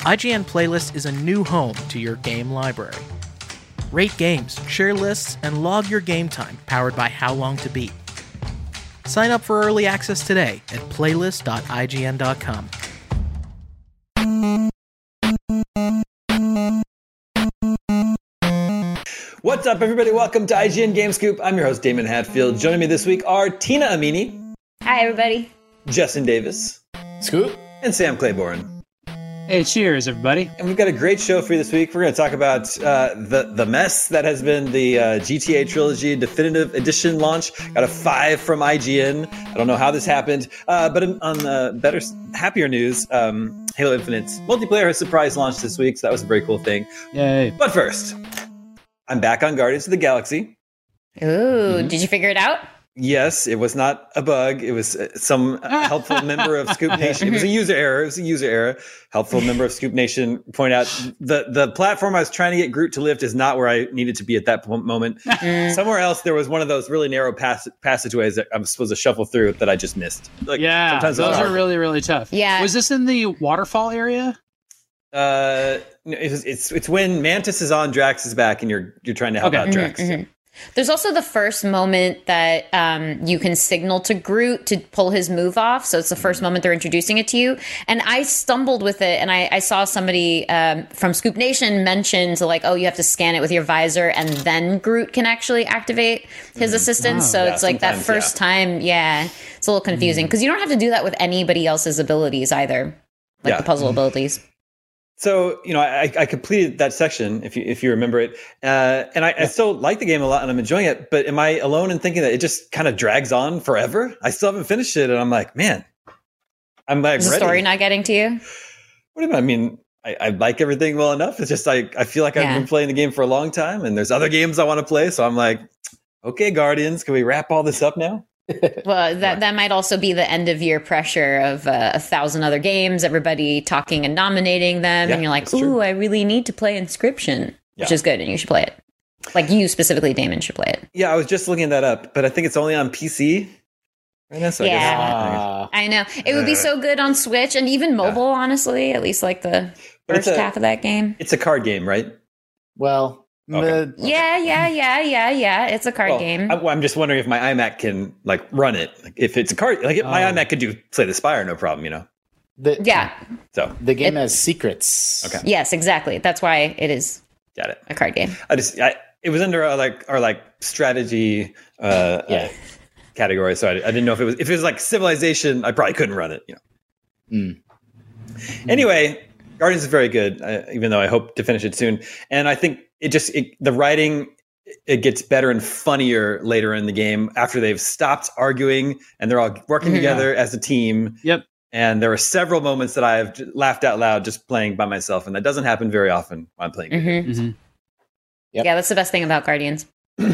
IGN Playlist is a new home to your game library. Rate games, share lists, and log your game time powered by How Long to Beat. Sign up for early access today at playlist.ign.com. What's up, everybody? Welcome to IGN Game Scoop. I'm your host, Daemon Hatfield. Joining me this week are Tina Amini, Hi, everybody. Justin Davis, Scoop. and Sam Claiborn. Hey, cheers, everybody. And we've got a great show for you this week. We're going to talk about uh, the the mess that has been the uh, GTA Trilogy Definitive Edition launch. Got a five from IGN. I don't know how this happened, uh, but on uh, better, happier news, um, Halo Infinite multiplayer has surprise launched this week, so that was a very cool thing. Yay. But first, I'm back on Guardians of the Galaxy. Ooh, did you figure it out? Yes, it was not a bug. It was uh, some helpful member of Scoop Nation. It was a user error. It was a user error. Helpful member of Scoop Nation point out the the platform I was trying to get Groot to lift is not where I needed to be at that po- moment. Somewhere else, there was one of those really narrow pass- passageways that I'm supposed to shuffle through that I just missed. Like, Yeah, sometimes those are hard. really, really tough. Yeah. Was this in the waterfall area? Uh, it's, it's it's when Mantis is on Drax's back and you're you're trying to help Okay. out Drax. There's also the first moment that um, you can signal to Groot to pull his move off. So it's the first moment they're introducing it to you. And I stumbled with it, and I, I saw somebody um, from Scoop Nation mention to like, oh, you have to scan it with your visor, and then Groot can actually activate his assistance. so Mm. Yeah, it's like that first yeah. time, yeah, it's a little confusing because you don't have to do that with anybody else's abilities either, like Yeah. the puzzle abilities. So you know, I, I completed that section if you if you remember it, uh, and I, I still like the game a lot and I'm enjoying it. But am I alone in thinking that it just kind of drags on forever? I still haven't finished it, and I'm like, man, I'm like Is the ready. story not getting to you? what do you mean? I mean, I, I like everything well enough. It's just like I feel like I've Yeah. been playing the game for a long time, and there's other games I want to play. So I'm like, okay, Guardians, can we wrap all this up now? Well, that that might also be the end of year pressure of uh, a thousand other games, everybody talking and nominating them, Yeah, and you're like, that's true. "Ooh, I really need to play Inscription," which Yeah. is good, and you should play it. Like you specifically, Daemon should play it. Yeah, I was just looking that up, but I think it's only on PC. Right now, so I guess- Yeah. Uh, I know it would be so good on Switch and even mobile. Honestly, at least like the But it's first a- half of that game. it's a card game, right? Well, Okay. Yeah, yeah, yeah, yeah, yeah. It's a card Well, game. I'm, I'm just wondering if my iMac can like run it. Like, if it's a card, like if my Oh. iMac could do Slay the Spire, no problem, you know. the yeah. So the game It- has secrets. Okay. Yes, exactly. That's why it is got it. a card game. I just I, it was under our like our like strategy uh, Yeah. uh category, so I, I didn't know if it was if it was like civilization, I probably couldn't run it. You know. Mm. Anyway, Guardians is very good, uh, even though I hope to finish it soon. And I think it just it, the writing it gets better and funnier later in the game after they've stopped arguing and they're all working Mhm. together as a team. Yep. And there are several moments that I have laughed out loud just playing by myself, and that doesn't happen very often when I'm playing. Mhm. Mhm. Yep. Yeah, that's the best thing about Guardians.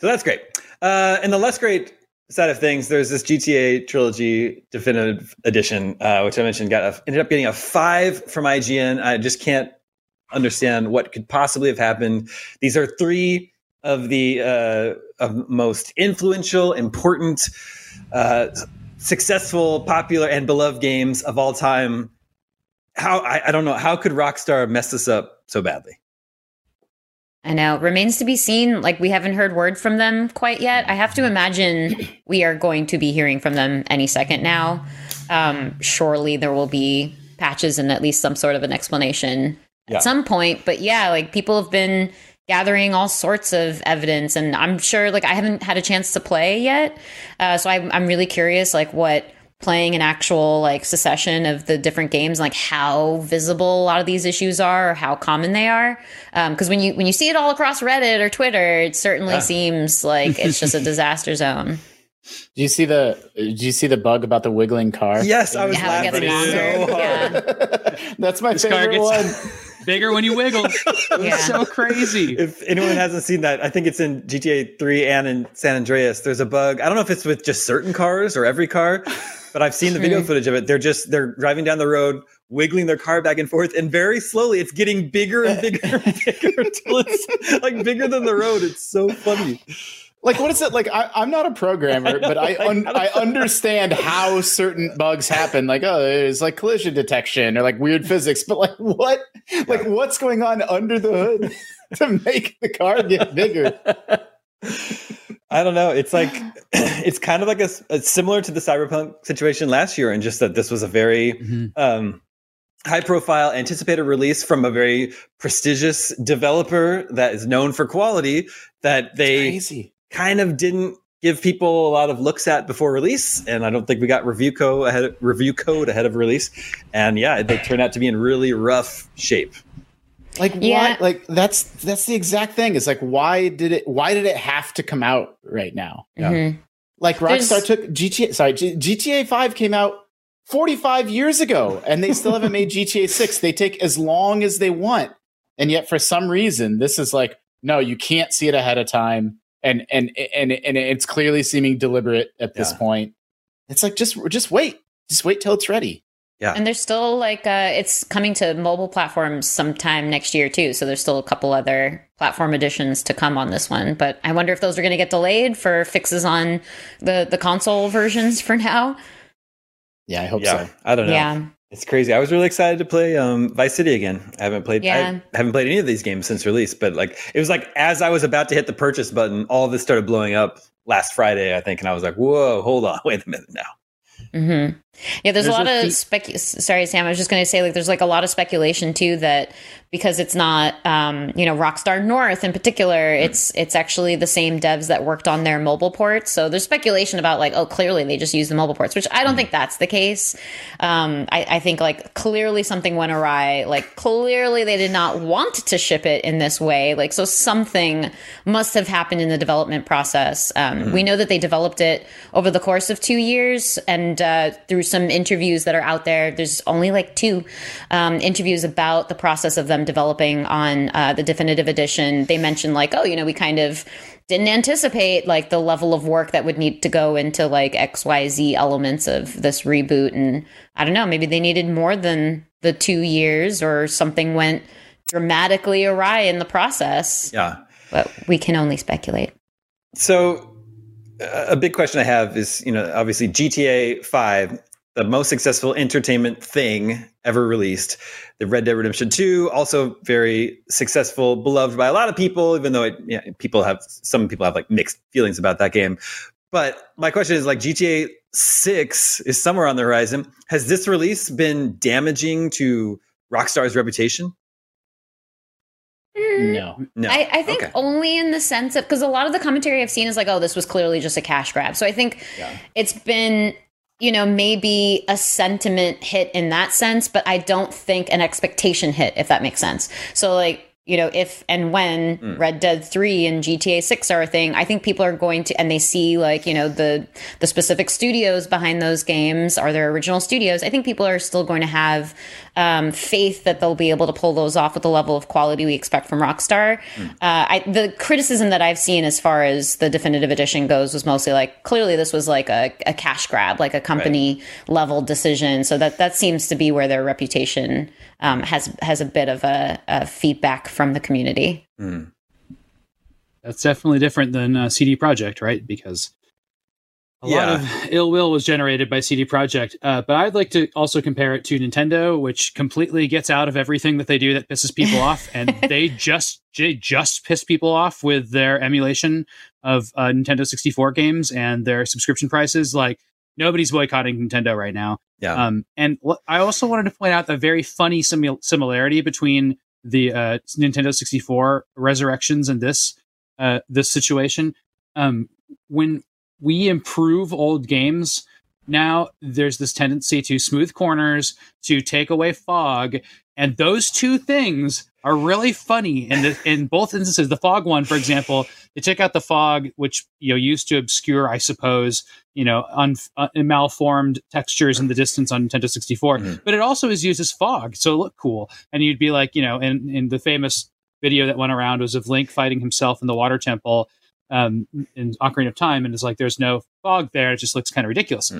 So that's great. Uh, and the less great side of things, there's this GTA Trilogy Definitive Edition, uh, which I mentioned, got a, ended up getting a five from IGN. I just can't understand what could possibly have happened. These are three of the uh, of most influential, important, uh, successful, popular, and beloved games of all time. How I, I don't know how could Rockstar mess this up so badly? I know. Remains to be seen. Like we haven't heard word from them quite yet. I have to imagine we are going to be hearing from them any second now. Um, surely there will be patches and at least some sort of an explanation Yeah. at some point. But yeah, like people have been gathering all sorts of evidence, and I'm sure like I haven't had a chance to play yet, uh, so I'm I'm really curious like what playing an actual like secession of the different games like how visible a lot of these issues are or how common they are because when you when you see it all across reddit or twitter it certainly Yeah. seems like it's just a disaster zone Do you see the? Do you see the bug about the wiggling car? Yes, I was How it laughing so hard. Yeah. That's my This car favorite one. bigger when you wiggle. Yeah. It's so crazy. if anyone hasn't seen that, I think it's in GTA 3 and in San Andreas. There's a bug. I don't know if it's with just certain cars or every car, but I've seen the video footage of it. They're just they're driving down the road, wiggling their car back and forth, and very slowly it's getting bigger and bigger and bigger until it's like bigger than the road. It's so funny. Like, what is it? Like, I, I'm not a programmer, but I un, I understand how certain bugs happen. Like, oh, there's like collision detection or like weird physics. But like, what? Like, what's going on under the hood to make the car get bigger? I don't know. It's like it's kind of like a, a similar to the cyberpunk situation last year, and just that this was a very Mhm. um, high profile anticipated release from a very prestigious developer that is known for quality that they Crazy. Kind of didn't give people a lot of looks at before release and i don't think we got review code ahead of, review code ahead of release and yeah they turned out to be in really rough shape Like, Yeah. why? Like, that's that's the exact thing. It's like, why did it? Why did it have to come out right now? Yeah. Mhm. Like, Rockstar There's- took GTA. Sorry, G- GTA Five came out 45 years ago, and they still haven't made GTA Six. They take as long as they want, and yet for some reason, this is like, no, you can't see it ahead of time, and and and and it's clearly seeming deliberate at this Yeah. point. It's like just just wait, just wait till it's ready. yeah and there's still like uh it's coming to mobile platforms sometime next year too so there's still a couple other platform additions to come on this one but i wonder if those are going to get delayed for fixes on the the console versions for now Yeah, I hope yeah so. i don't know yeah it's crazy. I was really excited to play um, vice city again. I haven't played Yeah. I haven't played any of these games since release but like it was like as i was about to hit the purchase button all this started blowing up last friday i think and i was like whoa hold on wait a minute now. Hmm Yeah, there's, There's a lot a of spec. Sorry, Sam. I was just going to say, like, there's like a lot of speculation too that because it's not, um, you know, Rockstar North in particular, it's it's actually the same devs that worked on their mobile ports. So there's speculation about like, oh, clearly they just use the mobile ports, which I don't think that's the case. Um, I, I think like clearly something went awry. Like clearly they did not want to ship it in this way. Like so something must have happened in the development process. Um, We know that they developed it over the course of two years, and uh, through some interviews that are out there, there's only like two um, interviews about the process of them developing on uh, the definitive edition. They mentioned like, oh, you know, we kind of didn't anticipate like the level of work that would need to go into like xyz elements of this reboot. And i don't know maybe they needed more than the two years or something went dramatically awry in the process. Yeah. But we can only speculate. So, a big question I have is, you know, obviously GTA Five, the most successful entertainment thing ever released. The Red Dead Redemption Two, also very successful, beloved by a lot of people, even though it, yeah, people have some people have like mixed feelings about that game. But my question is, like GTA Six is somewhere on the horizon. Has this release been damaging to Rockstar's reputation? Mm, no. No, I, I think Okay. only in the sense of because a lot of the commentary I've seen is like, oh, this was clearly just a cash grab. So I think Yeah. it's been, you know, maybe a sentiment hit in that sense, but I don't think an expectation hit, if that makes sense. So, like, you know, if and when Mm. Red Dead 3 and GTA 6 are a thing, I think people are going to and they see like, you know, the the specific studios behind those games are their original studios. I think people are still going to have um, faith that they'll be able to pull those off with the level of quality we expect from Rockstar. Mm. Uh, I, the criticism that I've seen as far as the definitive edition goes was mostly like clearly this was like a, a cash grab, like a company level decision. So that that seems to be where their reputation um, has has a bit of a, a feedback from the community. That's definitely different than uh, CD Projekt, right? Because a lot of ill will was generated by CD Projekt. Uh, but I'd like to also compare it to Nintendo, which completely gets out of everything that they do that pisses people off, and they just they just piss people off with their emulation of uh, Nintendo 64 games and their subscription prices. Like nobody's boycotting Nintendo right now. Yeah. Um, and wh- I also wanted to point out the very funny simil- similarity between the uh, Nintendo 64 resurrections and this uh, this situation. Um, when we improve old games, now there's this tendency to smooth corners, to take away fog, and those two things are really funny. In the, in both instances, the fog one, for example, they take out the fog, which you know used to obscure, I suppose, you know, un, uh, malformed textures in the distance on Nintendo 64. But it also is used as fog, so it looked cool. And you'd be like, you know, in in the famous video that went around was of Link fighting himself in the water temple um, in Ocarina of Time, and it's like there's no fog there. It just looks kind of ridiculous.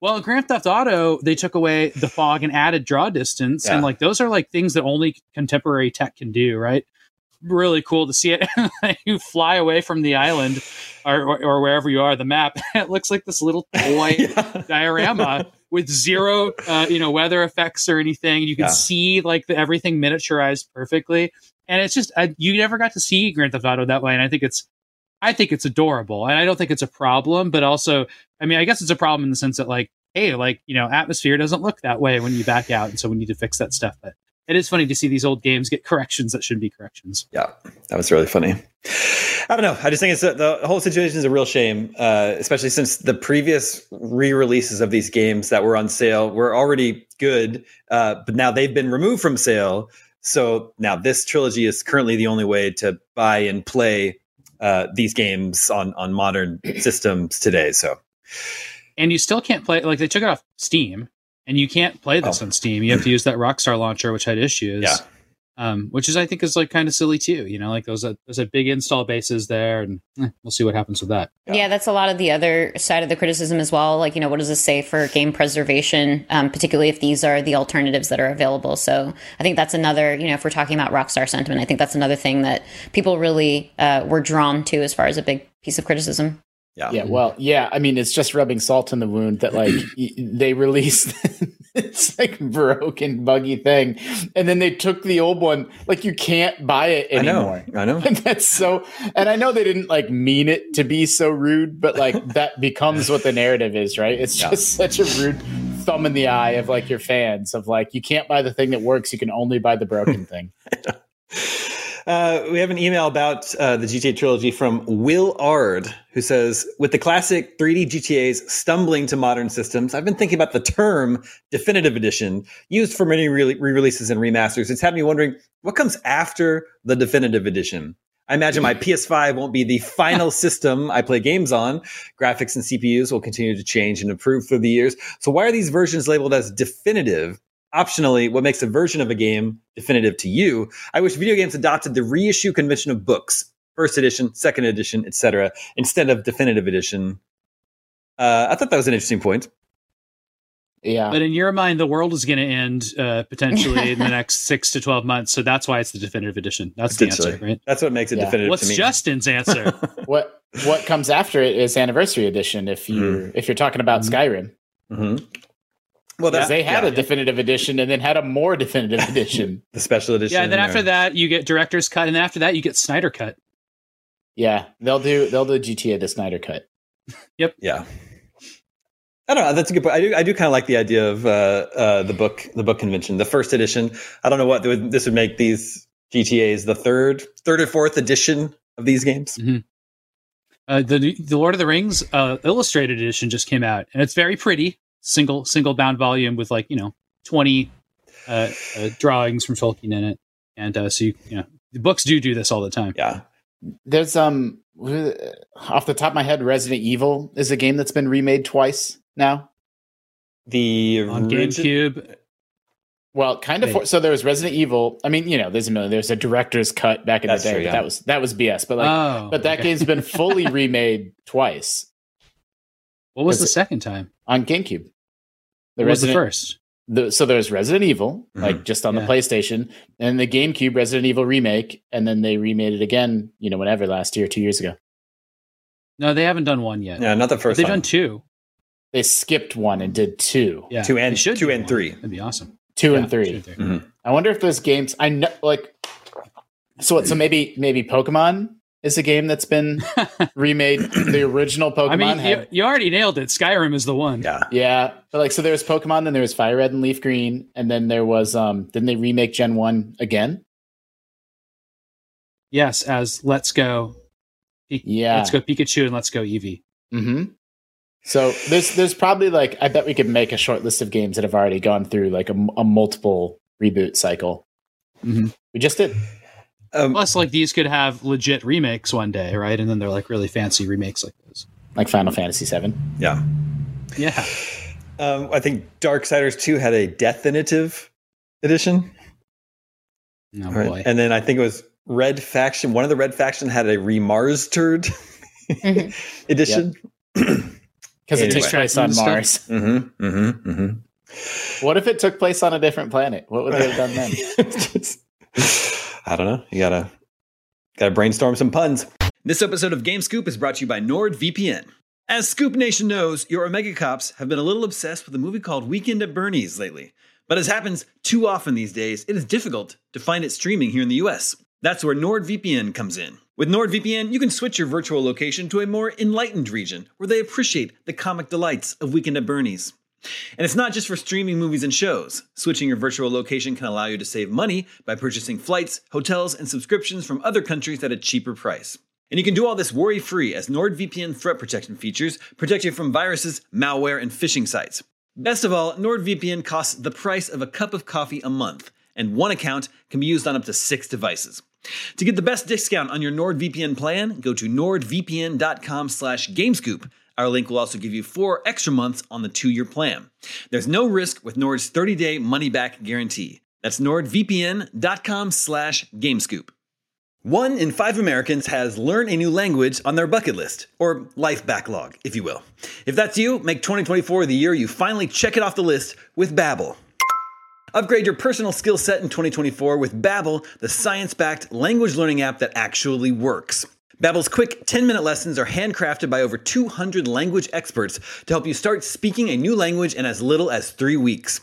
Well, in Grand Theft Auto, they took away the fog and added draw distance, Yeah. and like those are like things that only contemporary tech can do, right? Really cool to see it. you fly away from the island or, or, or wherever you are, the map. it looks like this little toy diorama with zero, uh, you know, weather effects or anything. You can Yeah. see like the, everything miniaturized perfectly, and it's just uh, you never got to see Grand Theft Auto that way. And I think it's, I think it's adorable, and I don't think it's a problem. But also, I mean, I guess it's a problem in the sense that like, hey, like you know, atmosphere doesn't look that way when you back out, and so we need to fix that stuff. But it is funny to see these old games get corrections that shouldn't be corrections. Yeah, that was really funny. I don't know. I just think it's the whole situation is a real shame, uh, especially since the previous re-releases of these games that were on sale were already good, uh, but now they've been removed from sale. So now this trilogy is currently the only way to buy and play uh, these games on on modern systems today. So and you still can't play like they took it off Steam, and you can't play this Oh. on Steam. You have to use that Rockstar launcher, which had issues. Yeah. Um, which is I think is like kind of silly too. You know, like those are, those are big install bases there, and eh, we'll see what happens with that. Yeah. Yeah. that's a lot of the other side of the criticism as well. Like, you know, what does this say for game preservation, um, particularly if these are the alternatives that are available? So I think that's another, you know, if we're talking about Rockstar sentiment, I think that's another thing that people really uh, were drawn to as far as a big piece of criticism. yeah, Yeah, well, yeah. I mean, it's just rubbing salt in the wound that like they released it's like broken, buggy thing, and then they took the old one. Like you can't buy it I anymore. know, I know. And that's so. And I know they didn't like mean it to be so rude, but like that becomes what the narrative is, right? It's Yeah. just such a rude thumb in the eye of like your fans of like you can't buy the thing that works, you can only buy the broken thing. Uh, we have an email about uh, the GTA trilogy from Will Ard, who says, "With the classic 3D GTA's stumbling to modern systems, I've been thinking about the term definitive edition used for many re- re-releases and remasters. It's had me wondering what comes after the definitive edition." I imagine my PS5 won't be the final system I play games on. Graphics and CPUs will continue to change and improve through the years. So why are these versions labeled as definitive? Optionally, what makes a version of a game definitive to you? I wish video games adopted the reissue convention of books, first edition, second edition, etc., instead of definitive edition. Uh, I thought that was an interesting point. Yeah. But in your mind, the world is going to end uh, potentially in the next six to twelve months. So that's why it's the definitive edition. That's the answer, right? That's what makes it Yeah. definitive What's to me. Justin's answer? what what comes after it is anniversary edition if you Mm-hmm. if you're talking about Skyrim. Mhm. Well, Because that's they had yeah, a definitive edition and then had a more definitive edition. the special edition. yeah. And then after or- that, you get director's cut, and then after that, you get Snyder cut. Yeah, they'll do they'll do GTA the Snyder cut. Yep. Yeah. I don't know. That's a good point. I do. I do kind of like the idea of uh, uh, the book, the book convention, the first edition. I don't know what would, this would make these GTA's the third, third or fourth edition of these games. Uh, the the Lord of the Rings uh, illustrated edition just came out, and it's very pretty. Single single bound volume with like you know twenty uh, uh, drawings from Tolkien in it, and uh, so you, you know the books do do this all the time. Yeah. There's um off the top of my head, Resident Evil is a game that's been remade twice now. The On origi- GameCube, Well, kind of. For, so there was Resident Evil. I mean, you know, there's a million. There's a director's cut back in That's the day, true, yeah. that was that was BS. But like, oh, but that okay. game's been fully remade twice What was the second time? on GameCube. The What was the first? the, so there's Resident Evil, Mhm. like just on Yeah. the PlayStation, and the GameCube Resident Evil remake, and then they remade it again. You know, whenever last year, two years ago, No, they haven't done one yet. Yeah, not the But first They've one. done two. they skipped one and did two, Yeah, Two and- should two and one. three. That'd be awesome. two Yeah, and three. two and three. Mhm. I wonder if those games. I know, like, so what? So maybe maybe Pokemon is a game that's been remade. the original Pokemon I mean, you, had, you already nailed it. Skyrim is the one. Yeah. yeah, but like, so there was Pokemon, then there was Fire Red and Leaf Green, and then there was um. Didn't they remake Gen One again? Yes, as Let's Go. Pi- Yeah. Let's Go Pikachu and Let's Go Eevee. Mm-hmm. So there's there's probably like I bet we could make a short list of games that have already gone through like a multiple reboot cycle. Mhm. We just did. Um, Plus, like these could have legit remakes one day, right? And then they're like really fancy remakes like those. Like Final Fantasy VII. yeah. Yeah. Um, I think Dark Darksiders 2 had a definitive edition. Oh Right. boy. And then I think it was Red Faction. One of the Red Faction had a remastered Mhm. edition. Because it takes place on Mars. Mm-hmm. Mm-hmm. Mm-hmm. What if it took place on a different planet? What would they have done then? Just- I don't know. You gotta gotta brainstorm some puns. This episode of Game Scoop is brought to you by NordVPN. As Scoop Nation knows, your Omega Cops have been a little obsessed with a movie called Weekend at Bernie's lately. But as happens too often these days, it is difficult to find it streaming here in the US. That's where NordVPN comes in. With NordVPN, you can switch your virtual location to a more enlightened region where they appreciate the comic delights of Weekend at Bernie's. And it's not just for streaming movies and shows. Switching your virtual location can allow you to save money by purchasing flights, hotels, and subscriptions from other countries at a cheaper price. And you can do all this worry free as NordVPN threat protection features protect you from viruses, malware, and phishing sites. Best of all, NordVPN costs the price of a cup of coffee a month, and one account can be used on up to six devices. To get the best discount on your NordVPN plan, go to nordvpn.com slash gamescoop. Our link will also give you four extra months on the two-year plan. There's no risk with Nord's 30-day money-back guarantee. That's nordvpn.com slash gamescoop. One in five Americans has learn a new language on their bucket list, or life backlog, if you will. If that's you, make 2024 the year you finally check it off the list with Babbel. Upgrade your personal skill set in 2024 with Babbel, the science-backed language learning app that actually works. Babbel's quick 10-minute lessons are handcrafted by over 200 language experts to help you start speaking a new language in as little as 3 weeks.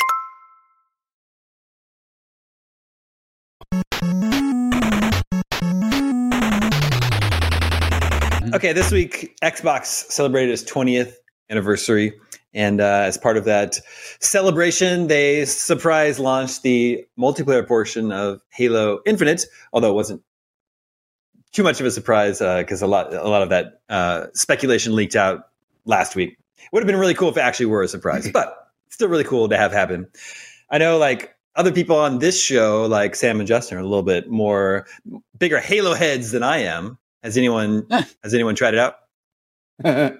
Okay, this week Xbox celebrated its 20th anniversary, and uh, as part of that celebration, they surprise launched the multiplayer portion of Halo Infinite. Although it wasn't too much of a surprise because a lot a lot of that uh, speculation leaked out last week. It Would have been really cool if it actually were a surprise, but still really cool to have happen. I know, like other people on this show, like Sam and Justin, are a little bit more bigger Halo heads than I am. Has anyone has anyone tried it out?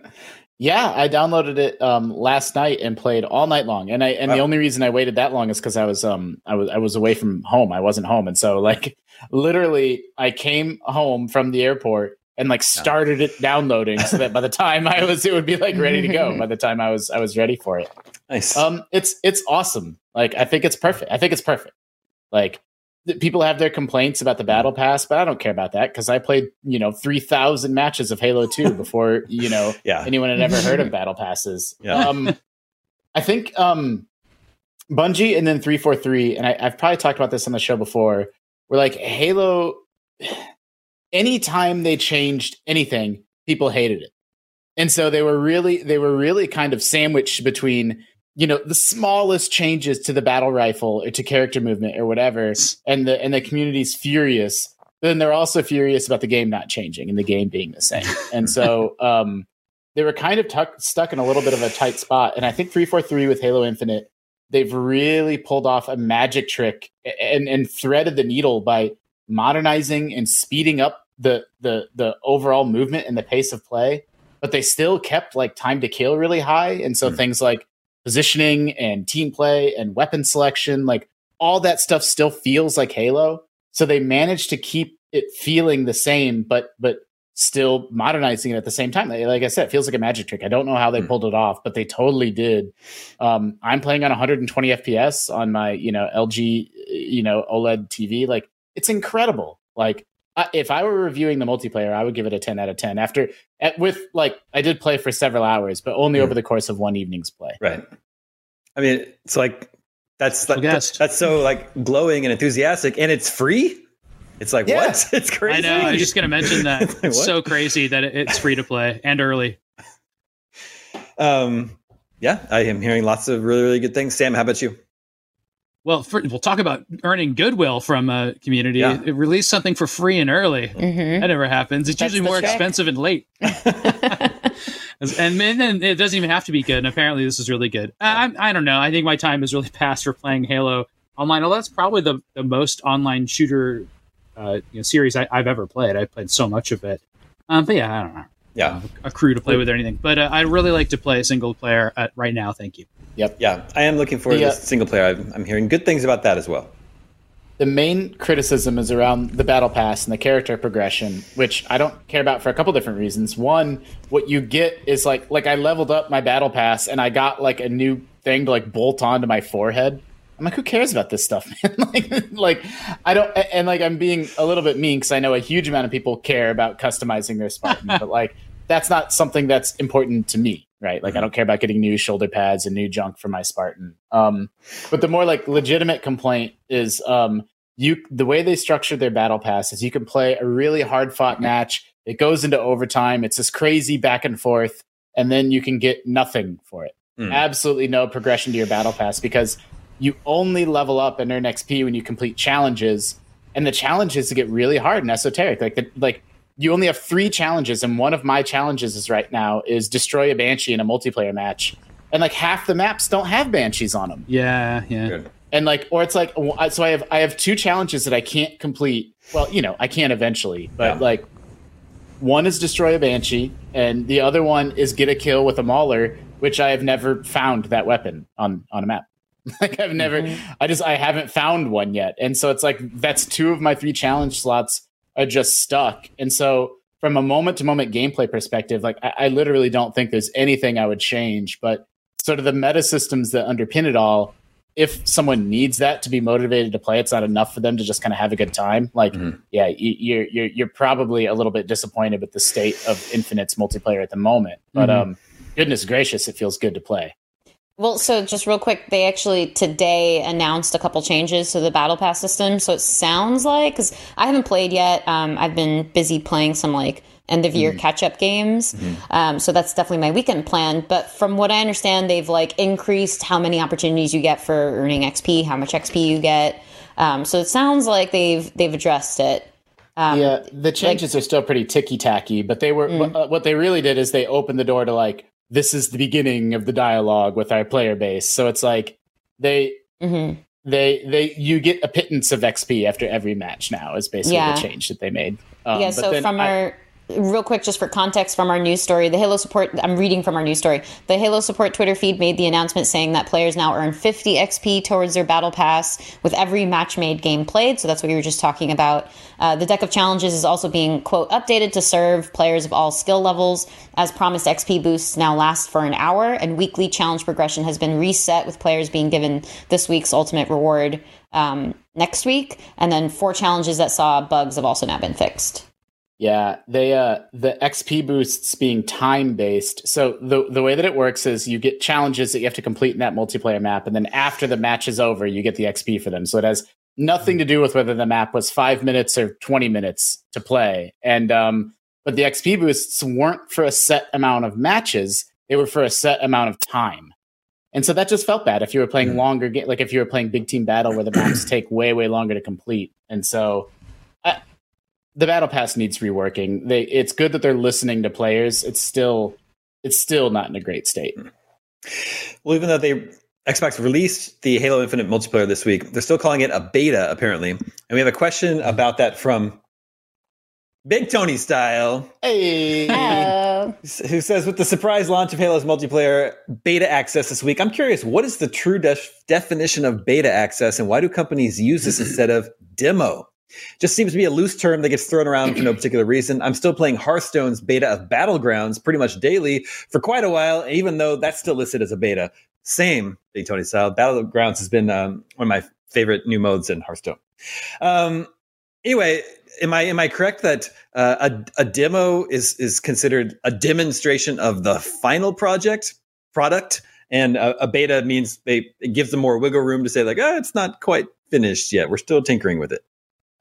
yeah, I downloaded it um, last night and played all night long. And I and the only reason I waited that long is because I was um I was I was away from home. I wasn't home, and so like literally I came home from the airport and like started it downloading so that by the time I was it would be like ready to go by the time I was I was ready for it. Nice. Um it's it's awesome. Like I think it's perfect. I think it's perfect. Like people have their complaints about the battle pass, but I don't care about that cuz I played, you know, 3000 matches of Halo 2 before, you know, yeah. anyone had ever heard of battle passes. Yeah. Um I think um Bungie and then 343 and I, I've probably talked about this on the show before. We're like Halo anytime they changed anything, people hated it. And so they were really they were really kind of sandwiched between you know the smallest changes to the battle rifle or to character movement or whatever and the and the community's furious then they're also furious about the game not changing and the game being the same and so um they were kind of tuck, stuck in a little bit of a tight spot and i think 343 with halo infinite they've really pulled off a magic trick and and threaded the needle by modernizing and speeding up the the the overall movement and the pace of play but they still kept like time to kill really high and so Mm. things like positioning and team play and weapon selection like all that stuff still feels like halo. So they managed to keep it feeling the same but but still modernizing it at the same time. Like i said it feels like a magic trick. I don't know how they Mm. pulled it off but they totally did. Um i'm playing on 120 fps on my you know lg you know oled tv like it's incredible. Like I- if I were reviewing the multiplayer, I would give it a 10 out of 10 after at, with like I did play for several hours, but only Mm. over the course of one evening's play. Right. I mean, it's like that's like, guessed. that's so like glowing and enthusiastic, and it's free. It's like Yeah. what? It's crazy. I know. I was just going to mention that. Like, it's what? so crazy that it- it's free to play and early. Um, yeah, I am hearing lots of really really good things. Sam, how about you? Well, for, we'll talk about earning goodwill from a community. Yeah. It released something for free and early. Mhm. That never happens. It's That's usually more trick. expensive and late. and then it doesn't even have to be good. And apparently, this is really good. I, I I don't know. I think my time is really past for playing Halo online. Although that's probably the, the most online shooter uh, you know, series I, I've ever played. I played so much of it. Um, but yeah, I don't know. Yeah, A crew to play with or anything. But uh, I'd really like to play single player uh, right now. Thank you. Yeah, I am looking forward Yeah. to this uh, single player. I'm, I'm hearing good things about that as well. The main criticism is around the battle pass and the character progression, which I don't care about for a couple different reasons. One, what you get is like like I leveled up my battle pass and I got like a new thing to like bolt onto my forehead. I'm like, who cares about this stuff, man? like, like I don't, and like I'm being a little bit mean because I know a huge amount of people care about customizing their Spartan, but like that's not something that's important to me, right? Like I don't care about getting new shoulder pads and new junk for my Spartan. Um, but the more like legitimate complaint is um, you the way they structure their battle pass is you can play a really hard fought match. It goes into overtime. It's this crazy back and forth, and then you can get nothing for it. Hmm. Absolutely no progression to your battle pass because you only level up and earn XP when you complete challenges, and the challenges get really hard and esoteric. Like the like you only have three challenges, and one of my challenges is right now is destroy a banshee in a multiplayer match, and like half the maps don't have banshees on them Yeah, yeah. Good. and like or it's like so i have i have two challenges that i can't complete. Well you know i can eventually but Yeah. like one is destroy a banshee and the other one is get a kill with a mauler which i have never found that weapon on on a map. Like i've never mm-hmm. i just i haven't found one yet. And so it's like that's two of my three challenge slots. are just stuck and so from a moment to moment gameplay perspective like I, I literally don't think there's anything i would change but sort of the meta systems that underpin it all if someone needs that to be motivated to play, it's not enough for them to just kind of have a good time. Like, Mhm. yeah, you, you're you're you're probably a little bit disappointed with the state of Infinite's multiplayer at the moment. But Mhm. um, goodness gracious, it feels good to play. Well, so just real quick, they actually today announced a couple changes to the battle pass system. So it sounds like because I haven't played yet. Um, I've been busy playing some like end of year catch up games. Um, so that's definitely my weekend plan. But from what I understand, they've like increased how many opportunities you get for earning XP, how much XP you get. Um, so it sounds like they've they've addressed it. Um, yeah, the changes are still pretty ticky tacky, but they were Mm. uh, what they really did is they opened the door to like this is the beginning of the dialogue with our player base. So it's like they hmm they they you get a pittance of XP after every match now is basically Yeah. the change that they made. Um, yeah. So from I- our real quick, just for context from our news story, the Halo support, I'm reading from our news story. The Halo support Twitter feed made the announcement saying that players now earn 50 XP towards their battle pass with every match made game played. So that's what we were just talking about. Uh, the deck of challenges is also being, quote, updated to serve players of all skill levels. As promised, XP boosts now last for an hour, and weekly challenge progression has been reset with players being given this week's ultimate reward um, next week. And then four challenges that saw bugs have also now been fixed. Yeah, they uh the XP boosts being time based. So the the way that it works is you get challenges that you have to complete in that multiplayer map, and then after the match is over, you get the XP for them. So it has nothing to do with whether the map was five minutes or twenty minutes to play. And um, but the XP boosts weren't for a set amount of matches; they were for a set amount of time. And so that just felt bad if you were playing longer, ga- like if you were playing big team battle where the maps take way way longer to complete. And so the battle pass needs reworking. They it's good that they're listening to players. It's still it's still not in a great state. Hmm. Well, even though they Xbox released the Halo Infinite multiplayer this week, they're still calling it a beta apparently. And we have a question about that from Big Tony style, Hey, who says with the surprise launch of Halo's multiplayer beta access this week, I'm curious what is the true def- definition of beta access and why do companies use this instead of demo? Just seems to be a loose term that gets thrown around for no particular reason. I'm still playing Hearthstone's beta of Battlegrounds pretty much daily for quite a while, even though that's still listed as a beta. Same, Big Tony style. Battlegrounds has been um, one of my favorite new modes in Hearthstone. Um, anyway, am I am I correct that uh, a a demo is is considered a demonstration of the final project product, and a, a beta means they it gives them more wiggle room to say like, oh, it's not quite finished yet. We're still tinkering with it.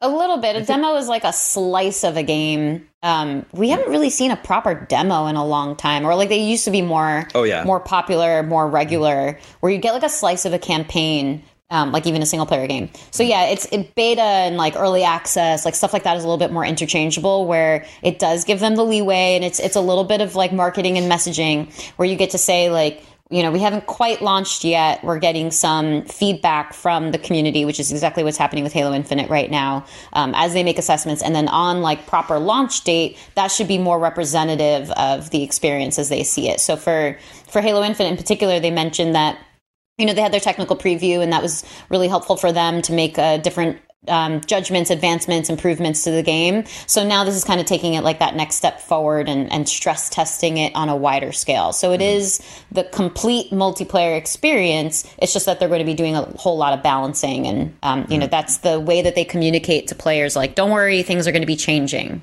A little bit. A demo is like a slice of a game. Um, we haven't really seen a proper demo in a long time, or like they used to be more, Oh, yeah. more popular, more regular, where you get like a slice of a campaign, um, like even a single player game. So yeah, it's it, beta and like early access, like stuff like that is a little bit more interchangeable, where it does give them the leeway, and it's it's a little bit of like marketing and messaging, where you get to say like you know, we haven't quite launched yet. We're getting some feedback from the community, which is exactly what's happening with Halo Infinite right now, um, as they make assessments. And then on like proper launch date, that should be more representative of the experience as they see it. So for for Halo Infinite in particular, they mentioned that you know they had their technical preview, and that was really helpful for them to make a different um, judgments, advancements, improvements to the game. So now this is kind of taking it like that next step forward and, and stress testing it on a wider scale. So it is the complete multiplayer experience. It's just that they're going to be doing a whole lot of balancing, and um, you know that's the way that they communicate to players. Like, don't worry, things are going to be changing.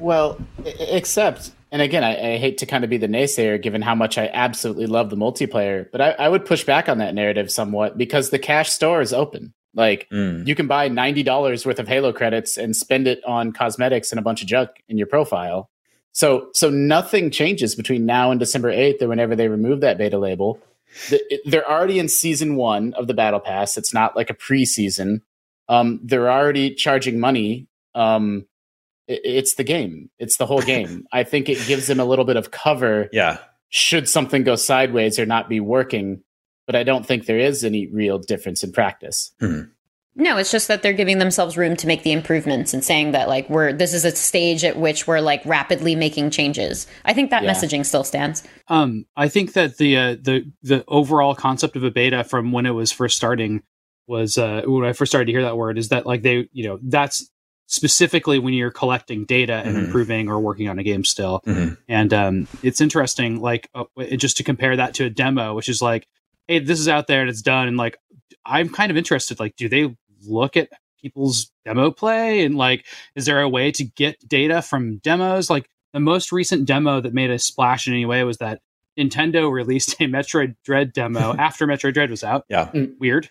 well, e- except, and again, I, I hate to kind of be the naysayer, given how much I absolutely love the multiplayer, but I, I would push back on that narrative somewhat because the cash store is open. Like Mm. you can buy ninety dollars worth of Halo credits and spend it on cosmetics and a bunch of junk in your profile. So, so nothing changes between now and December eighth, or whenever they remove that beta label. The, it- they're already in season one of the battle pass. It's not like a preseason. Um, they're already charging money. Um, it- it's the game. It's the whole game. I think it gives them a little bit of cover Yeah. should something go sideways or not be working. But I don't think there is any real difference in practice. No, it's just that they're giving themselves room to make the improvements and saying that like we're this is a stage at which we're like rapidly making changes. I think that Yeah. messaging still stands. Um, I think that the uh, the the overall concept of a beta from when it was first starting was uh, when I first started to hear that word is that like they you know that's specifically when you're collecting data and Mhm. improving or working on a game still. Mhm. And um, it's interesting, like uh, just to compare that to a demo, which is like, hey, this is out there and it's done. And like, I'm kind of interested. Like, do they look at people's demo play and like, is there a way to get data from demos? Like, the most recent demo that made a splash in any way was that Nintendo released a Metroid Dread demo after Metroid Dread was out. Yeah. Mm. Weird.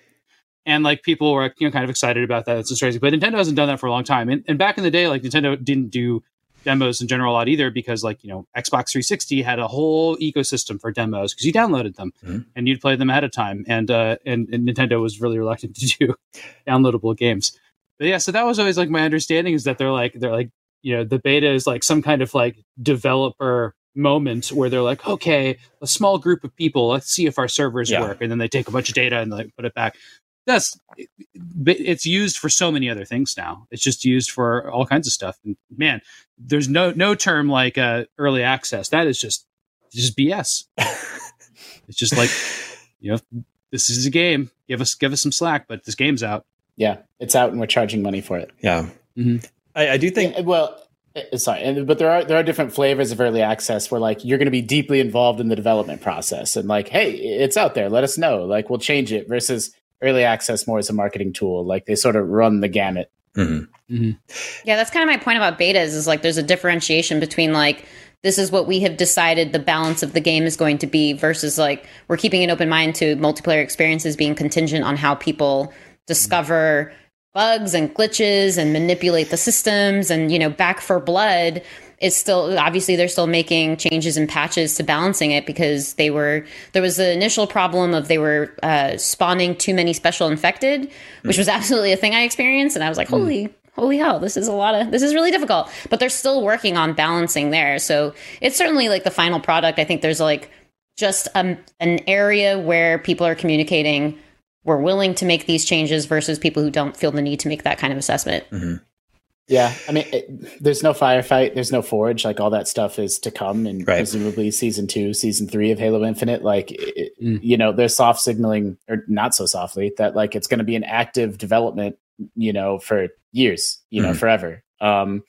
And like people were you know kind of excited about that. It's just crazy. But Nintendo hasn't done that for a long time. And, and back in the day, like Nintendo didn't do demos in general a lot either because like you know Xbox 360 had a whole ecosystem for demos because you downloaded them Mhm. and you'd play them ahead of time. And uh and, and Nintendo was really reluctant to do downloadable games. But yeah, so that was always like my understanding is that they're like they're like you know the beta is like some kind of like developer moment where they're like okay a small group of people let's see if our servers Yeah. work and then they take a bunch of data and like put it back that's it's used for so many other things now. It's just used for all kinds of stuff. And man, there's no no term like uh, early access. That is just just BS. it's just like you know, this is a game. Give us give us some slack, but this game's out. Yeah, it's out and we're charging money for it. Yeah. Mhm. I, I do think Yeah, well, uh, sorry, and- but there are there are different flavors of early access where like you're going to be deeply involved in the development process and like, hey, it's out there, let us know, like we'll change it. Versus early access more as a marketing tool, like they sort of run the gamut. Mhm. Yeah, that's kind of my point about betas is like there's a differentiation between like this is what we have decided the balance of the game is going to be versus like we're keeping an open mind to multiplayer experiences being contingent on how people discover bugs and glitches and manipulate the systems and you know back for blood is still obviously they're still making changes and patches to balancing it because they were there was the initial problem of they were uh, spawning too many special infected which was absolutely a thing i experienced. And i was like holy holy hell this is a lot of this is really difficult. But they're still working on balancing there. So it's certainly like the final product. I think there's like just um, an area where people are communicating we're willing to make these changes versus people who don't feel the need to make that kind of assessment Yeah, I mean, it, there's no firefight, there's no forge, like all that stuff is to come, and Right. presumably season two, season three of Halo Infinite, like it, Mm. you know, they're soft signaling or not so softly that like it's going to be an active development, you know, for years, you know, Mhm. forever, um,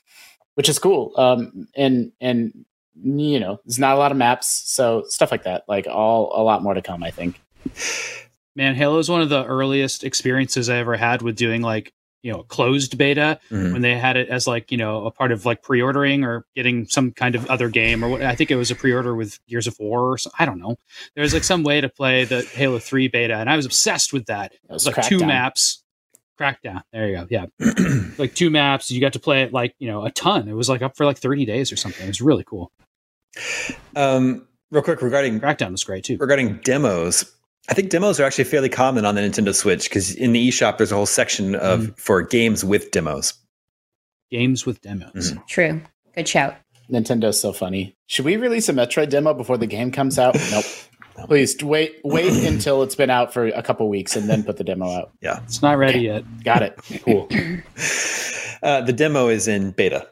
which is cool. Um, and and you know, there's not a lot of maps, so stuff like that, like all a lot more to come, I think. Man, Halo is one of the earliest experiences I ever had with doing like you know closed beta Mhm. when they had it as like you know a part of like pre-ordering or getting some kind of other game or what I think it was a pre-order with Gears of War or so, I don't know. There was like some way to play the Halo 3 beta and I was obsessed with that. It It was was like two Crackdown. maps. Crackdown. There you go. Yeah. like two maps. You got to play it like, you know, a ton. It was like up for like 30 days or something. It was really cool. um, real quick regarding Crackdown was great too. regarding demos. I think demos are actually fairly common on the Nintendo Switch because in the eShop there's a whole section of Mhm. for games with demos. Games with demos. Mhm. true good shout Nintendo's so funny. Should we release a Metroid demo before the game comes out? Nope. Please wait. Wait until it's been out for a couple weeks and then put the demo out. Yeah. It's not ready yet. Got it. Cool. Uh, the demo is in beta.